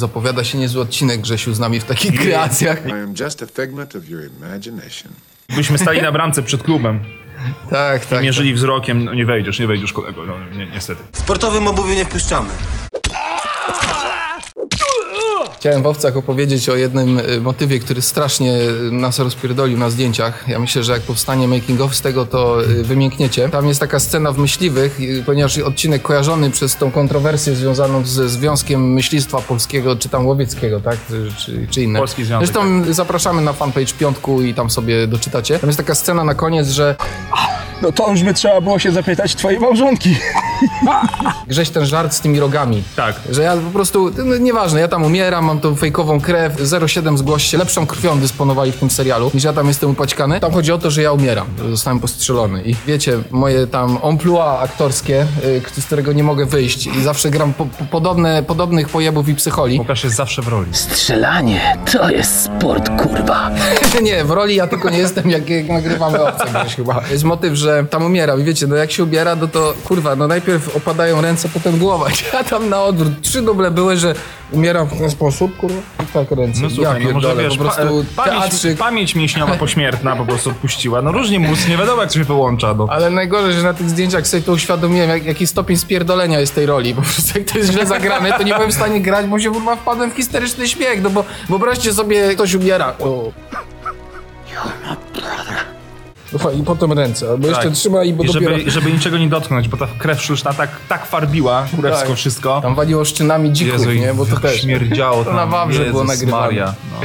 Zapowiada się niezły odcinek Grzesiu z nami w takich kreacjach. I am just a figment of your imagination. Byśmy stali na bramce przed klubem. Tak, tak. Mierzyli wzrokiem, no nie wejdziesz, nie wejdziesz kolego, no, ni niestety. Sportowym obuwiu nie wpuszczamy. Chciałem w owcach opowiedzieć o jednym y, motywie, który strasznie y, nas rozpierdolił na zdjęciach. Ja myślę, że jak powstanie making of z tego, to y, wymiękniecie. Tam jest taka scena w Myśliwych, ponieważ odcinek kojarzony przez tą kontrowersję związaną ze Związkiem Myślistwa Polskiego, czy tam Łowieckiego, tak? Czy, czy inne. Polski Związek, Zresztą zapraszamy na fanpage Piątku i tam sobie doczytacie. Tam jest taka scena na koniec, że No to już by trzeba było się zapytać twojej małżonki. Grześ ten żart z tymi rogami. Tak. Że ja po prostu, no, nieważne, ja tam umieram, mam tą fejkową krew, 07 zgłoś się, lepszą krwią dysponowali w tym serialu, niż ja tam jestem upaćkany. Tam chodzi o to, że ja umieram, że zostałem postrzelony. I wiecie, moje tam emploi aktorskie, y, z którego nie mogę wyjść i zawsze gram po, po, podobne, podobnych pojebów i psycholi. Łukasz jest zawsze w roli. Strzelanie to jest sport, kurwa. nie, w roli ja tylko nie jestem, jak, jak nagrywamy obce gdzieś chyba. Jest motyw, że tam umieram i wiecie, no jak się ubiera, no to kurwa, no najpierw opadają ręce, potem głowa. Ja tam na odwrót, trzy duble były, że umieram w ten sposób, kurwa, i tak ręce. No słuchaj, ja no może wiesz, po prostu pa, pamięć, pamięć mięśniowa pośmiertna po prostu odpuściła. No różnie mózg, nie wiadomo jak się połącza. No. Ale najgorzej, że na tych zdjęciach sobie to uświadomiłem, jak, jaki stopień spierdolenia jest tej roli. Po prostu jak to jest źle zagrane, to nie byłem w stanie grać, bo się kurwa wpadłem w histeryczny śmiech, no bo wyobraźcie sobie, ktoś umiera. O. No I potem ręce, albo jeszcze trzyma i bo I dopiero... żeby, żeby niczego nie dotknąć, bo ta krew sztuczna tak, tak farbiła kurewsko Tak. wszystko. Tam waliło szczynami dzików, Jezu, nie? Bo to też... śmierdziało To tam. na Wawrze było Jezus nagrywane. Maria. No,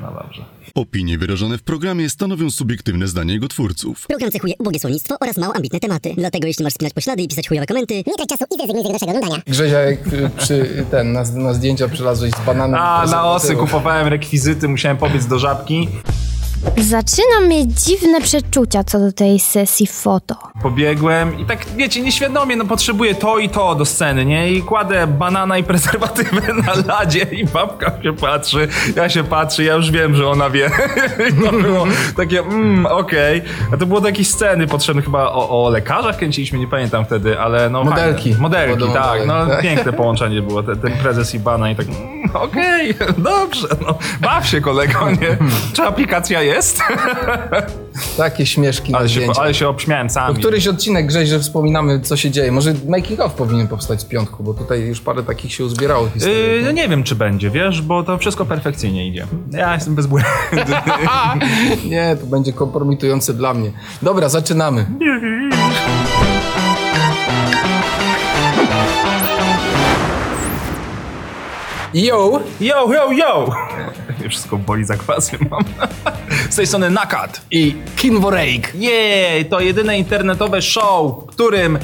no, na Wawrze. Opinie wyrażone w programie stanowią subiektywne zdanie jego twórców. Program cechuje ubogie słownictwo oraz mało ambitne tematy. Dlatego jeśli masz spinać poślady i pisać chujowe komenty, nie trać czasu i zrezygnuj z dalszego oglądania. Grzezia, jak y, przy, ten, na, na zdjęcia przylazłeś z bananem. A, na osy kupowałem rekwizyty, musiałem pobiec do żabki. Zaczynam mieć dziwne przeczucia co do tej sesji foto. Pobiegłem i tak, wiecie, nieświadomie, no potrzebuję to i to do sceny, nie? I kładę banana i prezerwatywę na ladzie i babka się patrzy, ja się patrzę, ja już wiem, że ona wie. I to było takie, mm, okej. A to było do jakiejś sceny potrzebne chyba o, o lekarzach kręciliśmy, nie pamiętam wtedy, ale no Modelki. fajne. Modelki, tak, no tak. piękne połączenie było, ten, ten prezes i bana i tak, mm, okej, dobrze, no baw się kolego, nie? Czy aplikacja jest? Takie śmieszki Ale się, ale się obśmiałem sam. To któryś odcinek, Grześ, że wspominamy, co się dzieje. Może making of powinien powstać z piątku, bo tutaj już parę takich się uzbierało historii. Yy, no nie wiem, czy będzie, wiesz, bo to wszystko perfekcyjnie idzie. Ja jestem bezbłędny. nie, to będzie kompromitujące dla mnie. Dobra, zaczynamy. Yo! Yo, yo, yo! Wszystko boli za kwasem mam. Z tej strony Nakat. I Kinworejk. Jej, to jedyne internetowe show, w którym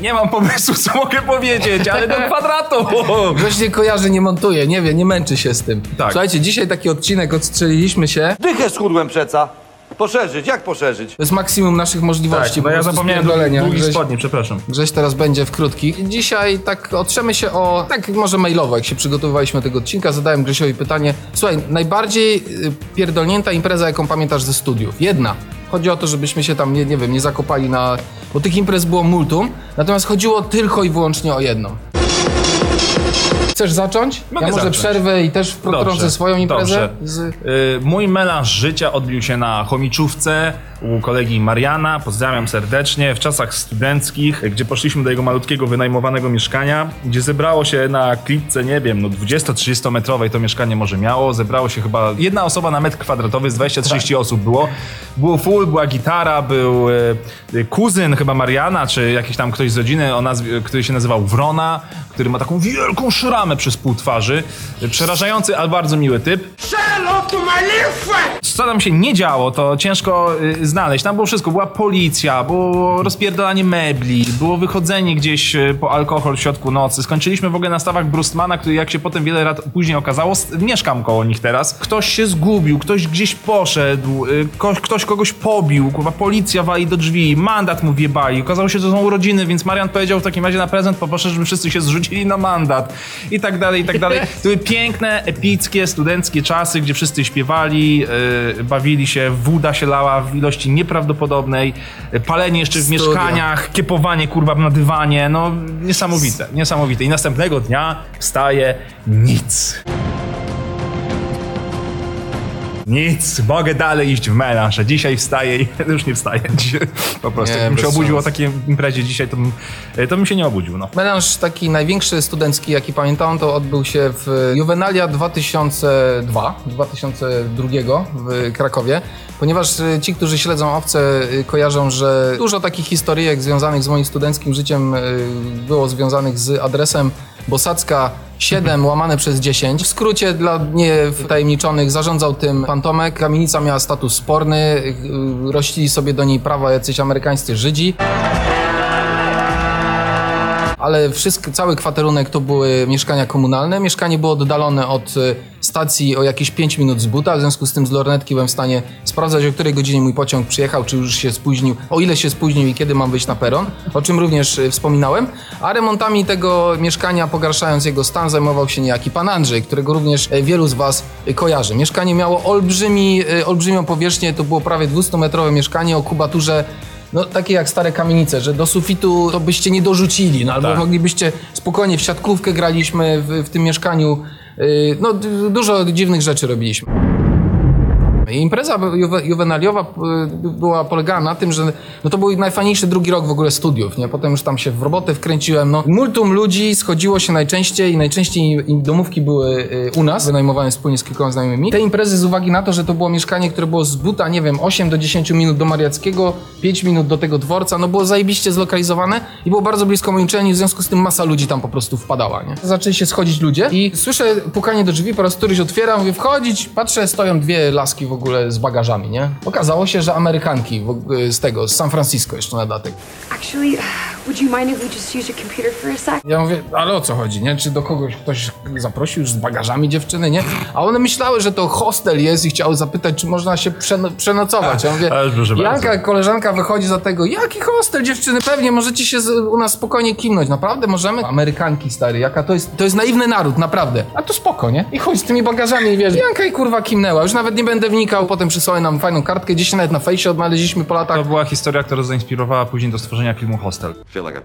nie mam pomysłu, co mogę powiedzieć, ale do kwadratu. Grześ nie kojarzy, nie montuje, nie wie, nie męczy się z tym. Tak. Słuchajcie, dzisiaj taki odcinek odstrzeliliśmy się. Dychę schudłem przeca. Poszerzyć, jak poszerzyć? To jest maksimum naszych możliwości. Tak, po no ja prostu zapomniałem spierdolenia. długich Grześ- spodni, przepraszam. Grześ teraz będzie w krótkich. Dzisiaj tak otrzemy się o, tak może mailowo, jak się przygotowywaliśmy do tego odcinka, zadałem Grzesiowi pytanie. Słuchaj, najbardziej y, pierdolnięta impreza, jaką pamiętasz ze studiów? Jedna. Chodzi o to, żebyśmy się tam, nie, nie wiem, nie zakopali na... Bo tych imprez było multum, natomiast chodziło tylko i wyłącznie o jedną. Chcesz zacząć? Mogę ja może zacząć. przerwę i też wtrącę swoją imprezę. Z... Y, Mój melanż życia odbił się na chomiczówce u kolegi Mariana. Pozdrawiam serdecznie. W czasach studenckich, gdzie poszliśmy do jego malutkiego wynajmowanego mieszkania, gdzie zebrało się na klitce, nie wiem, no 20-30 metrowej to mieszkanie może miało. Zebrało się chyba jedna osoba na metr kwadratowy, z 20-30 osób było. Było full, była gitara, był y, kuzyn chyba Mariana, czy jakiś tam ktoś z rodziny, o nazwie, który się nazywał Wrona, który ma taką wielką szramę przez pół twarzy. Przerażający, ale bardzo miły typ. Co tam się nie działo, to ciężko y, znaleźć. Tam było wszystko. Była policja, było rozpierdolanie mebli, było wychodzenie gdzieś y, po alkohol w środku nocy. Skończyliśmy w ogóle na stawach Brustmana, który jak się potem wiele lat później okazało, s- mieszkam koło nich teraz. Ktoś się zgubił, ktoś gdzieś poszedł, y, ko- ktoś kogoś pobił, kurwa, policja wali do drzwi, mandat mu wjebali. Okazało się, że to są urodziny, więc Marian powiedział w takim razie na prezent poproszę, żeby wszyscy się zrzucili na mandat. I tak dalej, i tak dalej. To były piękne, epickie, studenckie czasy, gdzie wszyscy śpiewali, yy, bawili się, woda się lała w ilości nieprawdopodobnej, palenie jeszcze w Studia. mieszkaniach, kiepowanie kurwa na dywanie, no niesamowite, niesamowite. I następnego dnia wstaje nic. Nic, mogę dalej iść w melanż, a dzisiaj wstaję i już nie wstaję. Dzisiaj, po prostu, Nie, jakbym się obudził o takiej imprezie dzisiaj, to bym, to bym się nie obudził, no. Melanż taki największy studencki, jaki pamiętam, to odbył się w Juvenalia 2002, 2002 w Krakowie, ponieważ y, ci, którzy śledzą owce, y, kojarzą, że dużo takich historyjek związanych z moim studenckim życiem było związanych z adresem Bosacka 7 łamane przez 10. W skrócie dla niewtajemniczonych zarządzał tym pan Tomek. Kamienica miała status sporny, y, rościli sobie do niej prawa jacyś amerykańscy Żydzi ale wszystko, cały kwaterunek to były mieszkania komunalne. Mieszkanie było oddalone od y, stacji o jakieś 5 minut z buta, w związku z tym z lornetki byłem w stanie sprawdzać, o której godzinie mój pociąg przyjechał, czy już się spóźnił, o ile się spóźnił i kiedy mam wyjść na peron, o czym również y, wspominałem. A remontami tego mieszkania, pogarszając jego stan, zajmował się niejaki pan Andrzej, którego również y, wielu z Was y, kojarzy. Mieszkanie miało olbrzymi, olbrzymią powierzchnię, to było prawie 200-metrowe mieszkanie o kubaturze no takie jak stare kamienice, że do sufitu to byście nie dorzucili, no albo Tak. moglibyście spokojnie w siatkówkę graliśmy w, w tym mieszkaniu. Yy, No dużo dziwnych rzeczy robiliśmy. Impreza juwe, juwenaliowa y, była polegała na tym, że no to był najfajniejszy drugi rok w ogóle studiów, nie? Potem już tam się w robotę wkręciłem, no. Multum ludzi schodziło się najczęściej i najczęściej domówki były y, u nas, wynajmowane wspólnie z kilkoma znajomymi. Te imprezy z uwagi na to, że to było mieszkanie, które było z buta, nie wiem, 8 do 10 minut do Mariackiego, 5 minut do tego dworca, no było zajebiście zlokalizowane i było bardzo blisko mojej uczelni, w związku z tym masa ludzi tam po prostu wpadała, nie? Zaczęli się schodzić ludzie i słyszę pukanie do drzwi, po raz któryś otwieram, mówię wchodzić, patrzę, stoją dwie laski w ogóle z bagażami, nie? Okazało się, że Amerykanki ogóle z tego, z San Francisco jeszcze na datek. Actually, would you mind if we just use your computer for a sec? Ja mówię, ale o co chodzi, nie? Czy do kogoś ktoś zaprosił już z bagażami dziewczyny, nie? A one myślały, że to hostel jest i chciały zapytać, czy można się przeno- przenocować. Ja mówię, proszę Janka, bardzo. koleżanka wychodzi za tego, jaki hostel dziewczyny? Pewnie możecie się z, u nas spokojnie kimnąć. Naprawdę możemy? Amerykanki, stary, jaka to jest, to jest naiwny naród, naprawdę. A to spoko, nie? I chodź z tymi bagażami i wiesz, Janka i kurwa kimnęła. Już nawet nie będę wnikał, potem przysłałem nam fajną kartkę, gdzieś nawet na fejsie odnaleźliśmy po latach. To była historia, która zainspirowała później do stworzenia filmu Hostel. Feel like a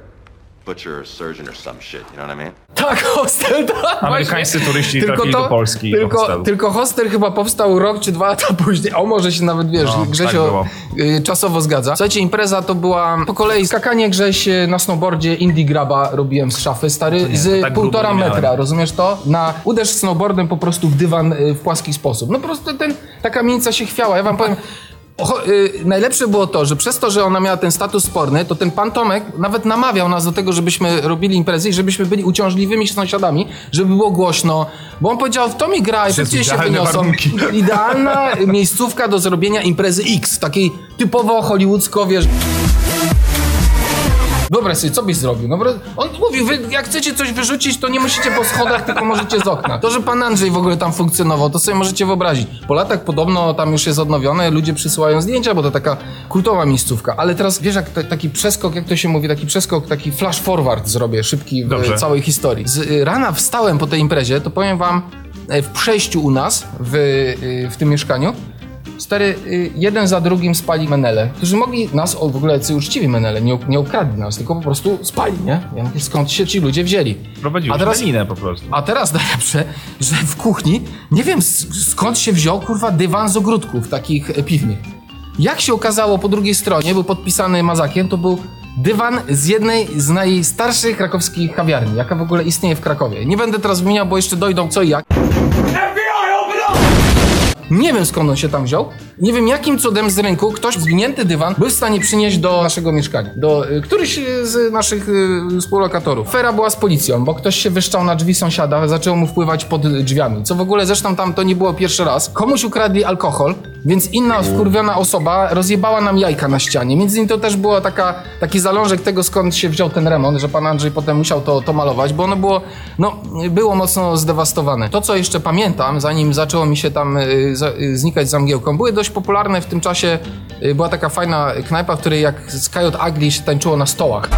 butcher or surgeon or some shit, you know what I mean? Tak, hostel, tak. Amerykańscy właśnie. turyści trafili do Polski do Tylko, hostelu. tylko hostel chyba powstał rok czy dwa lata później. O, może się nawet, wiesz, No, Grzesio tak y, czasowo zgadza. Słuchajcie, impreza to była po kolei skakanie Grześ y, na snowboardzie, indie graba robiłem z szafy, stary, nie, z tak półtora metra, miałem. rozumiesz to? Na uderz snowboardem po prostu w dywan y, w płaski sposób. No po prostu ten, ta kamienica się chwiała. Ja wam powiem, Ocho, y, najlepsze było to, że przez to, że ona miała ten status sporny, to ten pan Tomek nawet namawiał nas do tego, żebyśmy robili imprezy i żebyśmy byli uciążliwymi sąsiadami, żeby było głośno, bo on powiedział, w to mi gra i pewnie się wyniosą. warunki. Idealna miejscówka do zrobienia imprezy X, takiej typowo hollywoodzko, wiesz... Wyobraź sobie, co byś zrobił? No, on mówił, wy jak chcecie coś wyrzucić, to nie musicie po schodach, tylko możecie z okna. To, że pan Andrzej w ogóle tam funkcjonował, to sobie możecie wyobrazić. Po latach podobno tam już jest odnowione, ludzie przysyłają zdjęcia, bo to taka kultowa miejscówka. Ale teraz, wiesz, jak ta- taki przeskok, jak to się mówi, taki przeskok, taki flash forward zrobię, szybki w Dobrze. całej historii. Z y, rana wstałem po tej imprezie, to powiem wam, e, w przejściu u nas, w, y, w tym mieszkaniu, Stary, y, jeden za drugim spali menele, którzy mogli nas, o w ogóle jacy uczciwi menele, nie, nie ukradli nas, tylko po prostu spali, nie? Ja skąd się ci ludzie wzięli? Prowadziłeś A teraz- po prostu. A teraz najlepsze, że w kuchni, nie wiem skąd się wziął, kurwa, dywan z ogródków takich e, piwnych. Jak się okazało po drugiej stronie, był podpisany mazakiem, to był dywan z jednej z najstarszych krakowskich kawiarni, jaka w ogóle istnieje w Krakowie. Nie będę teraz wymieniał, bo jeszcze dojdą co i jak. Nie wiem skąd on się tam wziął. Nie wiem jakim cudem z rynku ktoś zwinięty dywan był w stanie przynieść do naszego mieszkania. Do y, któryś z naszych y, współlokatorów. Fera była z policją, bo ktoś się wyszczał na drzwi sąsiada, zaczął mu wpływać pod drzwiami. Co w ogóle zresztą tam to nie było pierwszy raz. Komuś ukradli alkohol, więc inna wkurwiona osoba rozjebała nam jajka na ścianie. Między innymi to też było taka, taki zalążek tego skąd się wziął ten remont, że pan Andrzej potem musiał to, to malować, bo ono było, no, było mocno zdewastowane. To co jeszcze pamiętam, zanim zaczęło mi się tam y, y, znikać za mgiełką, były dość popularne w tym czasie, y, była taka fajna knajpa, w której jak z Ugly się tańczyło na stołach.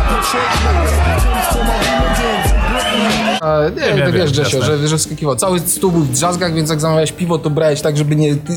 A, nie, wiem, to wiem, wiesz, Grzesio, że, że skakiwał. Cały stół był w drzazgach, więc jak zamawiałeś piwo, to brałeś tak, żeby nie ty-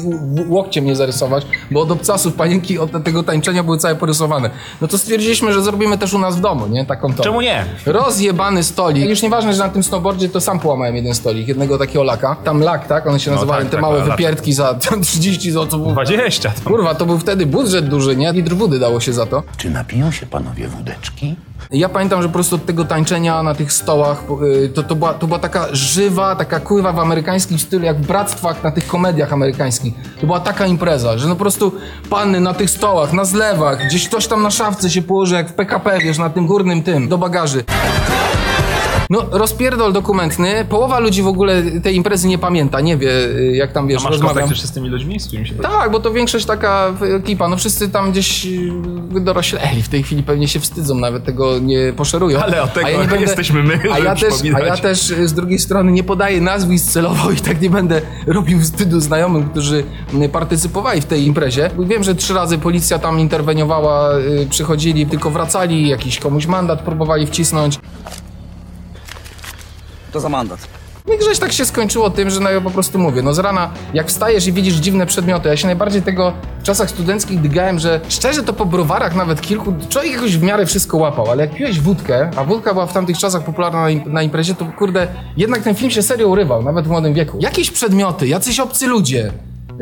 łokciem nie zarysować, bo od obcasów panienki od tego tańczenia były całe porysowane. No to stwierdziliśmy, że zrobimy też u nas w domu, nie? Taką to. Czemu nie? Rozjebany stolik. Już nieważne, że na tym snowboardzie to sam połamałem jeden stolik, jednego takiego laka. Tam lak, tak? One się nazywają, tak, te tak, małe wypierdki za 30 zł. 20. To. Kurwa, to był wtedy budżet duży, nie? Litr wody dało się za to. Czy napiją się panowie wódeczki? Ja pamiętam, że po prostu od tego tańczenia na tych stołach, y, to, to, była, to była taka żywa, taka kurwa w amerykańskim stylu, jak w bractwach na tych komediach amerykańskich. To była taka impreza, że no po prostu panny na tych stołach, na zlewach, gdzieś ktoś tam na szafce się położy, jak w PKP, wiesz, na tym górnym tym, do bagaży. No, rozpierdol dokumentny. Połowa ludzi w ogóle tej imprezy nie pamięta, nie wie, y, jak tam, A wiesz, masz rozmawiam. kontakt z tymi ludźmi, z którymi się Tak, bo to większość taka ekipa, no wszyscy tam gdzieś y, dorośleli, w tej chwili pewnie się wstydzą, nawet tego nie poszerują. Ale od tego A nie jesteśmy my, a ja, też, a ja też y, z drugiej strony nie podaję nazwisk celowo i tak nie będę robił wstydu znajomym, którzy y, partycypowali w tej imprezie. Wiem, że trzy razy policja tam interweniowała, y, przychodzili, tylko wracali, jakiś komuś mandat próbowali wcisnąć. To za mandat. I Grześ tak się skończyło tym, że no ja po prostu mówię, no z rana jak wstajesz i widzisz dziwne przedmioty, ja się najbardziej tego w czasach studenckich dygałem, że szczerze to po browarach nawet kilku, człowiek jakoś w miarę wszystko łapał, ale jak piłeś wódkę, a wódka była w tamtych czasach popularna na, im- na imprezie, to kurde, jednak ten film się serio urywał, nawet w młodym wieku. Jakieś przedmioty, jacyś obcy ludzie,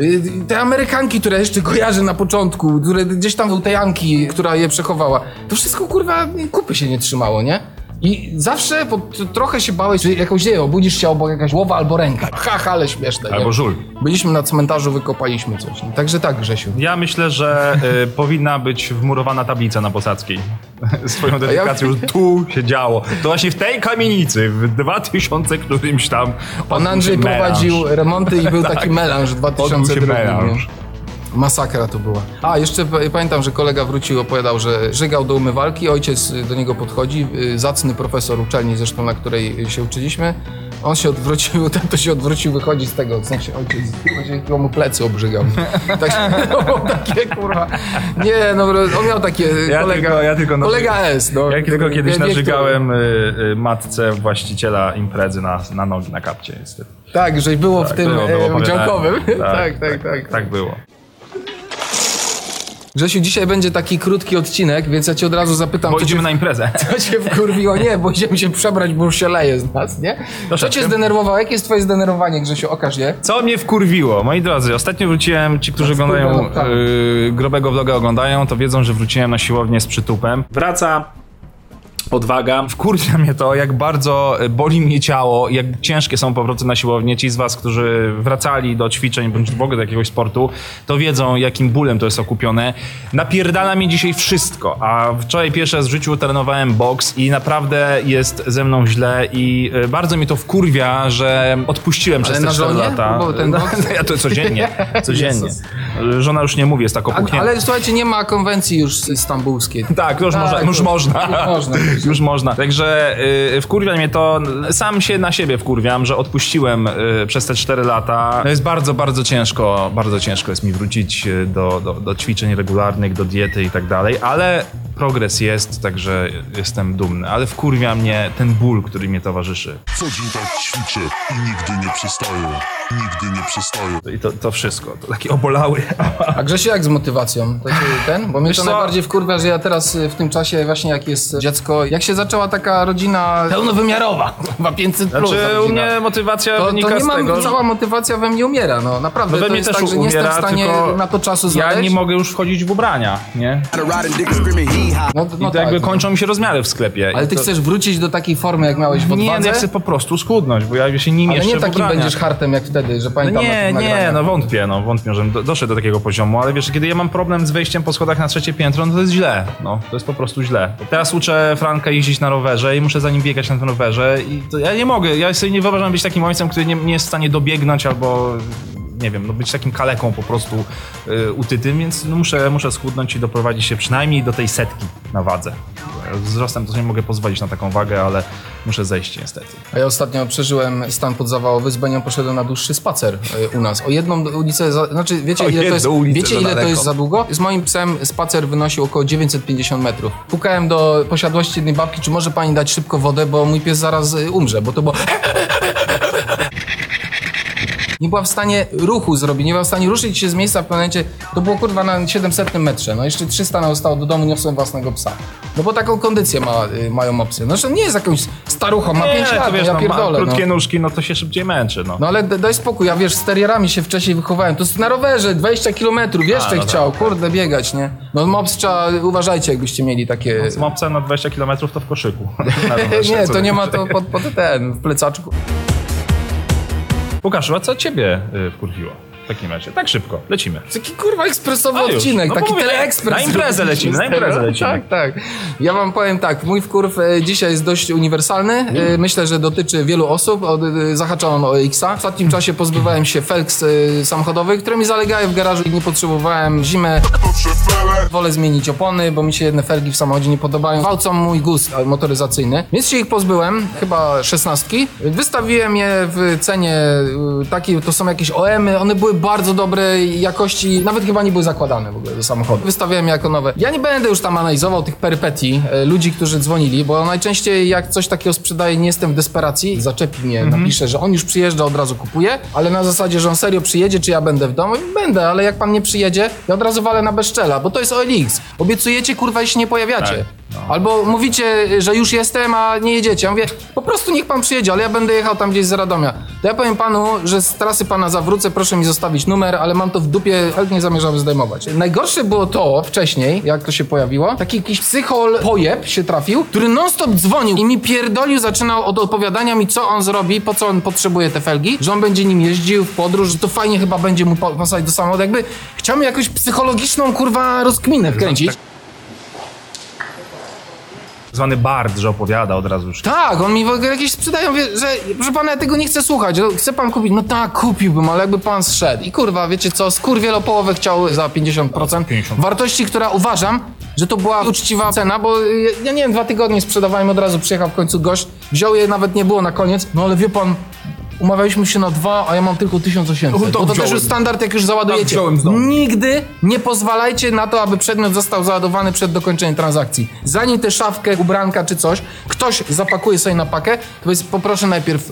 y, te Amerykanki, które jeszcze kojarzę na początku, które gdzieś tam był tej Anki, która je przechowała, to wszystko kurwa kupy się nie trzymało, nie? I zawsze po, trochę się bałeś, że jakąś nie wiem, obudzisz się obok jakaś głowa albo ręka. Ha, ha, ale śmieszne. nie? Albo żul. Byliśmy na cmentarzu, wykopaliśmy coś. Także tak, Grzesiu. Ja myślę, że y, powinna być wmurowana tablica na Posadzkiej. Z twoją dedykacją, że tu się działo. To właśnie w tej kamienicy, w 2000 którymś tam... Pan Andrzej melanż. prowadził remonty i był taki melanż w Odbył się 2002. melanż. Masakra to była. A, jeszcze p- pamiętam, że kolega wrócił, opowiadał, że żygał do umywalki, ojciec y, do niego podchodzi, y, zacny profesor uczelni zresztą, na której y, się uczyliśmy. On się odwrócił, ten to się odwrócił, wychodzi z tego, w sensie ojciec, chyba mu plecy obrzygał. Tak, no, było takie kurwa, nie no, on miał takie, Ja kolega, tylko, ja tylko kolega S, no. Ja tylko kiedyś Wie- wie, narzygałem y, y, matce właściciela imprezy na, na nogi, na kapcie niestety. Tak, że było w Tak, tym było, było e, działkowym. Tak, tak, tak. Tak było. Grzesiu, dzisiaj będzie taki krótki odcinek, więc ja cię od razu zapytam, Bo co idziemy cię, na imprezę. co cię wkurwiło? Nie, bo idziemy się przebrać, bo już się leje z nas, nie? Co Troszeczkę. cię zdenerwowało? Jakie jest twoje zdenerwowanie, Grzesiu? Okaż je. Co mnie wkurwiło? Moi drodzy, ostatnio wróciłem, ci, którzy oglądają yy, grobego vloga oglądają, to wiedzą, że wróciłem na siłownię z przytupem. Wraca odwaga. Wkurwia mnie to, jak bardzo y, boli mnie ciało, jak ciężkie są powroty na siłownię. Ci z was, którzy wracali do ćwiczeń, bądź w ogóle do jakiegoś sportu, to wiedzą, jakim bólem to jest okupione. Napierdala mnie dzisiaj wszystko, a wczoraj pierwszy raz w życiu trenowałem boks i naprawdę jest ze mną źle i y, bardzo mnie to wkurwia, że odpuściłem przez Ale te na 4 żonie? lata. Bo ten boks- ja to codziennie, codziennie. Jezus. Żona już nie mówi, jest tak opuchnięta. ale słuchajcie, nie ma konwencji już stambulskiej. Tak, już, Tak, można, już można. już można. Już można. Także y, wkurwia mnie to, sam się na siebie wkurwiam, że odpuściłem y, przez te 4 lata. To jest bardzo, bardzo ciężko, bardzo ciężko jest mi wrócić y, do, do, do ćwiczeń regularnych, do diety i tak dalej, ale progres jest, także jestem dumny. Ale wkurwia mnie ten ból, który mnie towarzyszy. Co dzień tak ćwiczę i nigdy nie przestaję. Nigdy nie przestaję. I to, to wszystko, to taki obolały. A Grzesiu, jak z motywacją? Taki ten? Bo mnie Wiesz to co? najbardziej wkurwia, że ja teraz y, w tym czasie właśnie jak jest dziecko, jak się zaczęła taka rodzina pełnowymiarowa, chyba 500 plus Znaczy, u mnie motywacja To, wynika to nie z mam, tego, że- cała motywacja we mnie umiera, no naprawdę. No we to mnie jest też tak, że nie jestem w umiera, stanie na to czasu Ja znaleźć. nie mogę już wchodzić w ubrania, nie? No, I no to jakby tak, no. kończą mi się rozmiary w sklepie. Ale I ty to... chcesz wrócić do takiej formy, jak miałeś w Nie, no odwadze? ja chcę po prostu schudnąć, bo ja się nie Ale mieszczę nie w takim będziesz hartem jak wtedy, że No pamiętam na nie, nie, no wątpię, no wątpię, do, doszedł do takiego poziomu, ale wiesz, kiedy ja mam problem z wejściem po schodach na trzecie piętro, no to jest źle, no, to jest po prostu źle. Teraz uczę Franka jeździć na rowerze i muszę za nim biegać na tym rowerze i to ja nie mogę, ja sobie nie wyobrażam być takim ojcem, który nie, nie jest w stanie dobiegnąć albo nie wiem, no być takim kaleką po prostu y, utytym, więc no muszę, muszę schudnąć i doprowadzić się przynajmniej do tej setki na wadze. Wzrostem to sobie mogę pozwolić na taką wagę, ale muszę zejść niestety. A ja ostatnio przeżyłem stan podzawałowy, z Benią poszedłem na dłuższy spacer y, u nas. O jedną ulicę, za, znaczy wiecie O ile to jest, ulicę wiecie za ile to jest za długo? Z moim psem spacer wynosił około 950 metrów. Pukałem do posiadłości jednej babki, czy może pani dać szybko wodę, bo mój pies zaraz y, umrze, bo to było... Nie była w stanie ruchu zrobić, nie była w stanie ruszyć się z miejsca w pewnym momencie. To było kurwa na 700 metrze. No jeszcze 300 nam zostało do domu, niosłem własnego psa. No bo taką kondycję ma, y, mają mopsy. No że nie jest jakąś staruchą, ma 5 to lat, wiesz, no, ja no, pierdolę. ma krótkie no. nóżki, no to się szybciej męczy, no. No ale daj spokój, ja wiesz, z terrierami się wcześniej wychowałem. To jest na rowerze, 20 kilometrów, jeszcze no chciał, tak, kurde, biegać, nie? No mops trzeba, uważajcie, jakbyście mieli takie... Z mopsem na 20 km to w koszyku. Rowerze, nie, to nie ma to pod, pod ten, w plecaczku. Łukaszu, a co ciebie y, wkurwiło w takim razie? Tak szybko, lecimy. Taki kurwa ekspresowy A już. odcinek, No taki mówię, teleekspres. na imprezę lecimy, na imprezę lecimy. Tak, tak. Ja wam powiem tak, mój wkurw e, dzisiaj jest dość uniwersalny. E, Myślę, że dotyczy wielu osób. Od, e, zahacza on o X-a. W ostatnim czasie pozbywałem się felks e, samochodowych, które mi zalegają w garażu i nie potrzebowałem zimę. Wolę zmienić opony, bo mi się jedne felgi w samochodzie nie podobają. Gwałcą mój gust e, motoryzacyjny. Więc się ich pozbyłem, chyba szesnastki. Wystawiłem je w cenie e, takiej, to są jakieś OM-y, one były bardzo dobrej jakości, nawet chyba nie były zakładane w ogóle do samochodu. Wystawiałem je jako nowe. Ja nie będę już tam analizował tych perypetii e, ludzi, którzy dzwonili, bo najczęściej jak coś takiego sprzedaję, nie jestem w desperacji, zaczepi mnie, napisze, że on już przyjeżdża, od razu kupuje, ale na zasadzie, że on serio przyjedzie, czy ja będę w domu? Będę, ale jak pan nie przyjedzie, ja od razu walę na bezczela, bo to jest OLX. Obiecujecie, kurwa, i się nie pojawiacie. Tak, Albo mówicie, że już jestem, a nie jedziecie. Ja mówię, po prostu niech pan przyjedzie, ale ja będę jechał tam gdzieś z Radomia. To ja powiem panu, że z trasy pana zawrócę, proszę mi zostawić numer, ale mam to w dupie, chętnie zamierzam zdejmować. Najgorsze było to wcześniej, jak to się pojawiło, taki jakiś psychol pojeb się trafił, który non-stop dzwonił i mi pierdolił, zaczynał od opowiadania mi, co on zrobi, po co on potrzebuje te felgi, że on będzie nim jeździł w podróż, że to fajnie chyba będzie mu pa- pasować do samochodu. Jakby chciał mi jakąś psychologiczną, kurwa, rozkminę wkręcić. Zwany Bard, że opowiada od razu już. Tak, on mi w ogóle jakieś sprzedają, wie, że proszę pana, ja tego nie chcę słuchać, no, chce pan kupić? No tak, kupiłbym, ale jakby pan zszedł. I kurwa, wiecie co, skurwielo połowę chciał za 50%, 50%. wartości, która uważam, że to była uczciwa cena, bo y, ja nie wiem, dwa tygodnie sprzedawałem, od razu przyjechał w końcu gość, wziął je, nawet nie było na koniec, no ale wie pan, umawialiśmy się na dwa, a ja mam tylko 1800. No to to też jest standard, jak już załadujecie. Tak. Nigdy nie pozwalajcie na to, aby przedmiot został załadowany przed dokończeniem transakcji. Zanim tę szafkę, ubranka czy coś, ktoś zapakuje sobie na pakę, to jest poproszę najpierw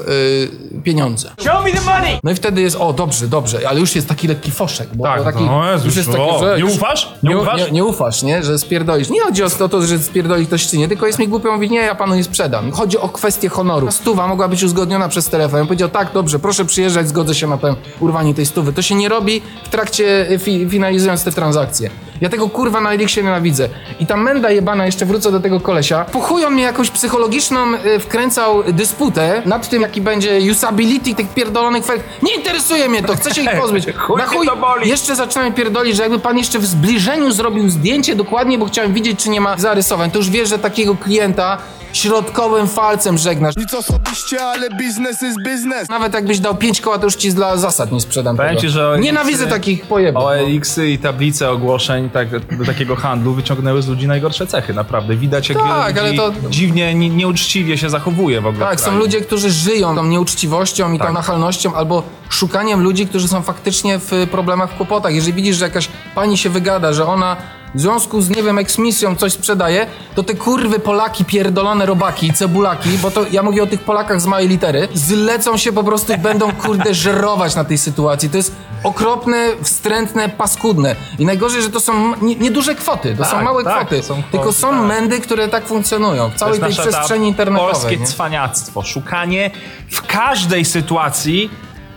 yy, pieniądze. Show me the money! No i wtedy jest, o dobrze, dobrze, ale już jest taki lekki foszek. Bo Tak, taki, no, Jezus, już jest taki, o, że nie już- ufasz? Nie ufasz? Nie, nie ufasz, nie? Że spierdolisz. Nie chodzi o to, to, że spierdoli ktoś czy nie, tylko jest mi głupio mówić, nie, ja panu nie sprzedam. Chodzi o kwestię honoru. Stuwa mogła być uzgodniona przez telefon. Ja powiedział, tak, dobrze, proszę przyjeżdżać, zgodzę się na tę urwanie tej stówy. To się nie robi w trakcie y, fi finalizując te transakcje. Ja tego kurwa na Elixie nienawidzę. I ta menda jebana, jeszcze wrócę do tego kolesia, po chuj on mnie jakąś psychologiczną y, wkręcał dysputę nad tym, jaki będzie usability tych pierdolonych fel. Nie interesuje mnie to, chcę się ich pozbyć. Chuj Na chuj, to boli. jeszcze zacząłem pierdolić, że jakby pan jeszcze w zbliżeniu zrobił zdjęcie dokładnie, bo chciałem widzieć, czy nie ma zarysowań. To już wiesz, że takiego klienta środkowym falcem żegnasz. Nic osobiście, ale biznes is biznes. Nawet jakbyś dał 5 koła, to już ci dla zasad nie sprzedam Powiem tego. ci, że OLX-y Nienawidzę takich pojebów. OLX-y i tablice ogłoszeń tak, do takiego handlu wyciągnęły z ludzi najgorsze cechy, naprawdę. Widać, jak Tak, wiele ale ludzi to- dziwnie, nie, nieuczciwie się zachowuje w ogóle. Tak, w są kraju. ludzie, którzy żyją tą nieuczciwością i tą Tak. nachalnością, albo szukaniem ludzi, którzy są faktycznie w problemach, w kłopotach. Jeżeli widzisz, że jakaś pani się wygada, że ona w związku z, nie wiem, eksmisją coś sprzedaje, to te kurwy Polaki, pierdolone robaki, cebulaki, bo to ja mówię o tych Polakach z małej litery, zlecą się po prostu i będą, kurde, żerować na tej sytuacji. To jest okropne, wstrętne, paskudne. I najgorzej, że to są m- nie- nieduże kwoty, to są Tak, małe tak, kwoty. są tylko kwoty, są tak. mędy, które tak funkcjonują w całej tej przestrzeni internetowej. Polskie nie? cwaniactwo. Szukanie w każdej sytuacji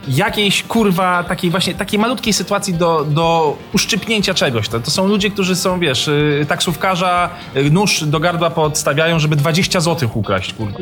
jakiejś kurwa, takiej właśnie, takiej malutkiej sytuacji do, do uszczypnięcia czegoś. To, to są ludzie, którzy są, wiesz, y, taksówkarza y, nóż do gardła podstawiają, żeby 20 zł ukraść, kurwa.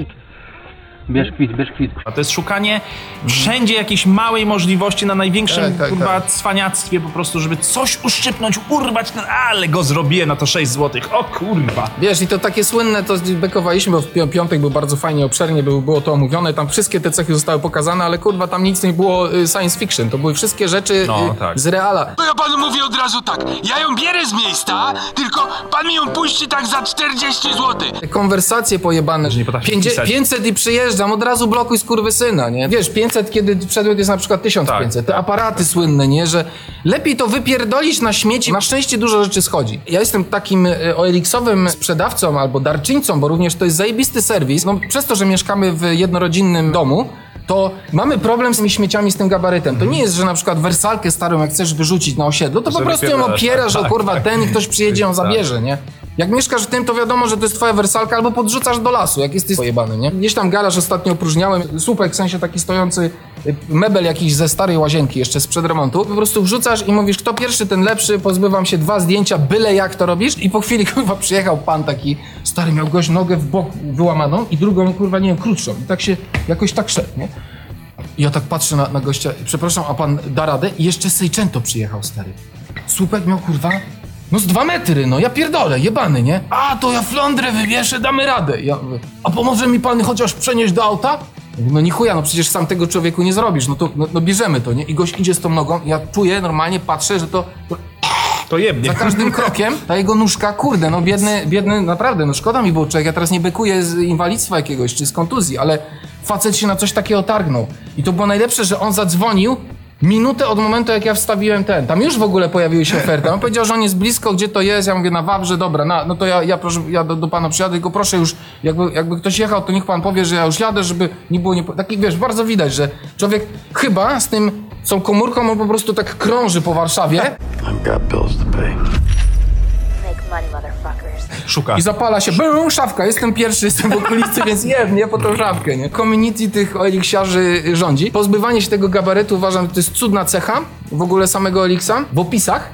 Bierz kwit, bierz kwit. A to jest szukanie wszędzie jakiejś małej możliwości na największym Tak, tak, kurwa tak. cwaniactwie po prostu, żeby coś uszczypnąć, urwać, no, ale go zrobiłem na to 6 złotych. O kurwa. Wiesz, i to takie słynne, to bekowaliśmy, bo w pi- piątek był bardzo fajnie, obszernie było, było to omówione, tam wszystkie te cechy zostały pokazane, ale kurwa, tam nic nie było y, science fiction, to były wszystkie rzeczy No, y, tak. z reala. To ja panu mówię od razu tak, ja ją bierę z miejsca, tylko pan mi ją puści tak za 40 zł. Te Konwersacje pojebane. Że nie potrafisz Pięćdzie- pisać. 500 i przyjeżdżam, od razu blokuj skurwysyna, nie? Wiesz, 500, kiedy przedmiot jest na przykład 1500. Tak, Te aparaty słynne, nie? Że lepiej to wypierdolić na śmieci. Na szczęście dużo rzeczy schodzi. Ja jestem takim e, OLX-owym sprzedawcą albo darczyńcą, bo również to jest zajebisty serwis. No, przez to, że mieszkamy w jednorodzinnym domu, to mamy problem z tymi śmieciami, z tym gabarytem. To nie jest, że na przykład wersalkę starą, jak chcesz wyrzucić na osiedlu, to po prostu ją opierasz, tak, o kurwa, tak. ten i ktoś przyjedzie, ją Tak. zabierze, nie? Jak mieszkasz w tym, to wiadomo, że to jest twoja wersalka, albo podrzucasz do lasu, jak jesteś pojebany, nie? Gdzieś tam garaż ostatnio opróżniałem, słupek, w sensie taki stojący y, mebel jakiś ze starej łazienki jeszcze sprzed remontu. Po prostu wrzucasz i mówisz, kto pierwszy, ten lepszy, pozbywam się dwa zdjęcia, byle jak to robisz i po chwili, kurwa, przyjechał pan taki stary, miał gość nogę w bok wyłamaną i drugą, kurwa, nie wiem, krótszą. I tak się, jakoś tak szedł, nie? I ja tak patrzę na, na gościa, przepraszam, a pan da radę? I jeszcze Seicento przyjechał, stary. Słupek miał, kurwa, no z dwa metry, no ja pierdolę, jebany, nie? A, to ja flądrę wywieszę, damy radę. Ja mówię, a pomoże mi pan chociaż przenieść do auta? Ja mówię, No ni chuja, no przecież sam tego człowieku nie zrobisz, no to no, no bierzemy to, nie? I gość idzie z tą nogą, ja czuję, normalnie patrzę, że to... to To jebnie. za każdym krokiem ta jego nóżka, kurde, no biedny, biedny, naprawdę, no szkoda mi było człowiek, ja teraz nie bekuję z inwalidztwa jakiegoś, czy z kontuzji, ale facet się na coś takiego targnął. I to było najlepsze, że on zadzwonił minutę od momentu, jak ja wstawiłem ten. Tam już w ogóle pojawiły się oferty. On powiedział, że on jest blisko, gdzie to jest, ja mówię na Wawrze, dobra, na, no to ja, ja, proszę, ja do, do pana przyjadę, tylko proszę już, jakby, jakby ktoś jechał, to niech pan powie, że ja już jadę, żeby nie było, nie, taki wiesz, bardzo widać, że człowiek chyba z tym, z tą komórką, on po prostu tak krąży po Warszawie, I've got bills to pay. Szuka. I zapala się, bum, szafka, jestem pierwszy, jestem w okolicy, więc jem, nie, po tą szafkę, nie. Community tych eliksiarzy rządzi. Pozbywanie się tego gabaretu uważam, że to jest cudna cecha w ogóle samego Elixa. W opisach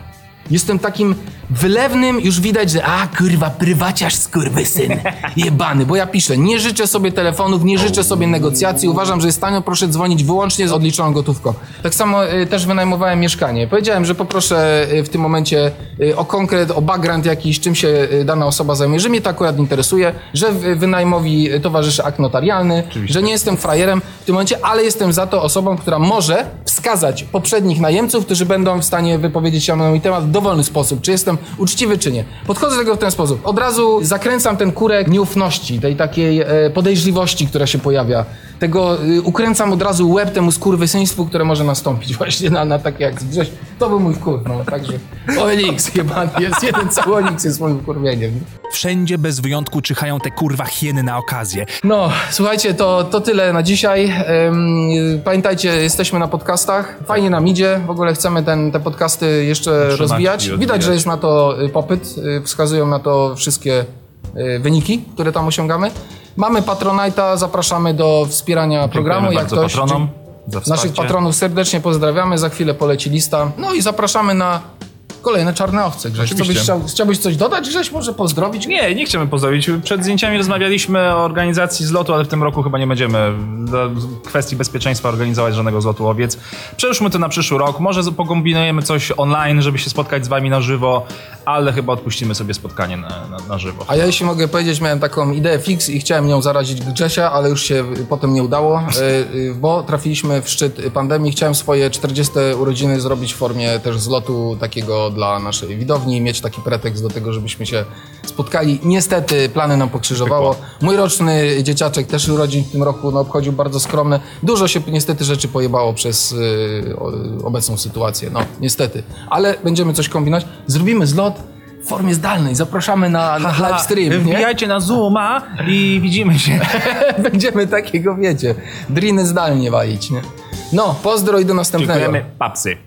jestem takim wylewnym, już widać, że a kurwa, prywaciarz skurwysyn, jebany, bo ja piszę, nie życzę sobie telefonów, nie życzę sobie negocjacji, uważam, że jest tanio, proszę dzwonić wyłącznie z odliczoną gotówką. Tak samo y, też wynajmowałem mieszkanie. Powiedziałem, że poproszę y, w tym momencie y, o konkret, o background jakiś, czym się y, dana osoba zajmuje, że mnie to akurat interesuje, że w- wynajmowi y, towarzyszy akt notarialny, że nie jestem frajerem w tym momencie, ale jestem za to osobą, która może wskazać poprzednich najemców, którzy będą w stanie wypowiedzieć się na mój temat w dowolny sposób, czy jestem uczciwy, czy nie. Podchodzę do tego w ten sposób. Od razu zakręcam ten kurek nieufności, tej takiej e, podejrzliwości, która się pojawia. Tego y, ukręcam od razu łeb temu skurwysyństwu, które może nastąpić właśnie na, na takie jak Grześ. To był mój wkur, no, także OLX chyba jest, jeden cały OLX jest moim wkurwieniem. Wszędzie bez wyjątku czyhają te kurwa hieny na okazję. No, słuchajcie, to, to tyle na dzisiaj. Pamiętajcie, jesteśmy na podcastach. Fajnie nam idzie. W ogóle chcemy ten, te podcasty jeszcze Utrzymać rozwijać. Widać, że jest na to y, popyt. Y, Wskazują na to wszystkie wyniki, które tam osiągamy. Mamy Patronite'a, zapraszamy do wspierania programu. Dziękujemy Jak bardzo ktoś, patronom Naszych patronów serdecznie pozdrawiamy. Za chwilę poleci lista. No i zapraszamy na kolejne czarne owce. Grześ, co byś chciał, chciałbyś coś dodać? Grześ, może pozdrowić? Nie, nie chcemy pozdrowić. Przed zdjęciami rozmawialiśmy o organizacji zlotu, ale w tym roku chyba nie będziemy dla kwestii bezpieczeństwa organizować żadnego zlotu owiec. Przełóżmy to na przyszły rok. Może pokombinujemy coś online, żeby się spotkać z wami na żywo, ale chyba odpuścimy sobie spotkanie na, na, na żywo. A ja jeśli mogę powiedzieć, miałem taką ideę fix i chciałem nią zarazić Grzesia, ale już się potem nie udało, y, y, bo trafiliśmy w szczyt pandemii. Chciałem swoje 40 urodziny zrobić w formie też zlotu takiego dla naszej widowni, mieć taki pretekst do tego, żebyśmy się spotkali. Niestety plany nam pokrzyżowało. Mój roczny dzieciaczek też urodzin w tym roku no, obchodził bardzo skromne. Dużo się niestety rzeczy pojebało przez y, o- obecną sytuację. No, niestety. Ale będziemy coś kombinować. Zrobimy zlot w formie zdalnej. Zapraszamy na, na live stream. nie? Wbijajcie na Zooma i widzimy się. Będziemy takiego, wiecie, driny zdalnie walić, nie? No, pozdro i do następnego. Dziękujemy, papsy.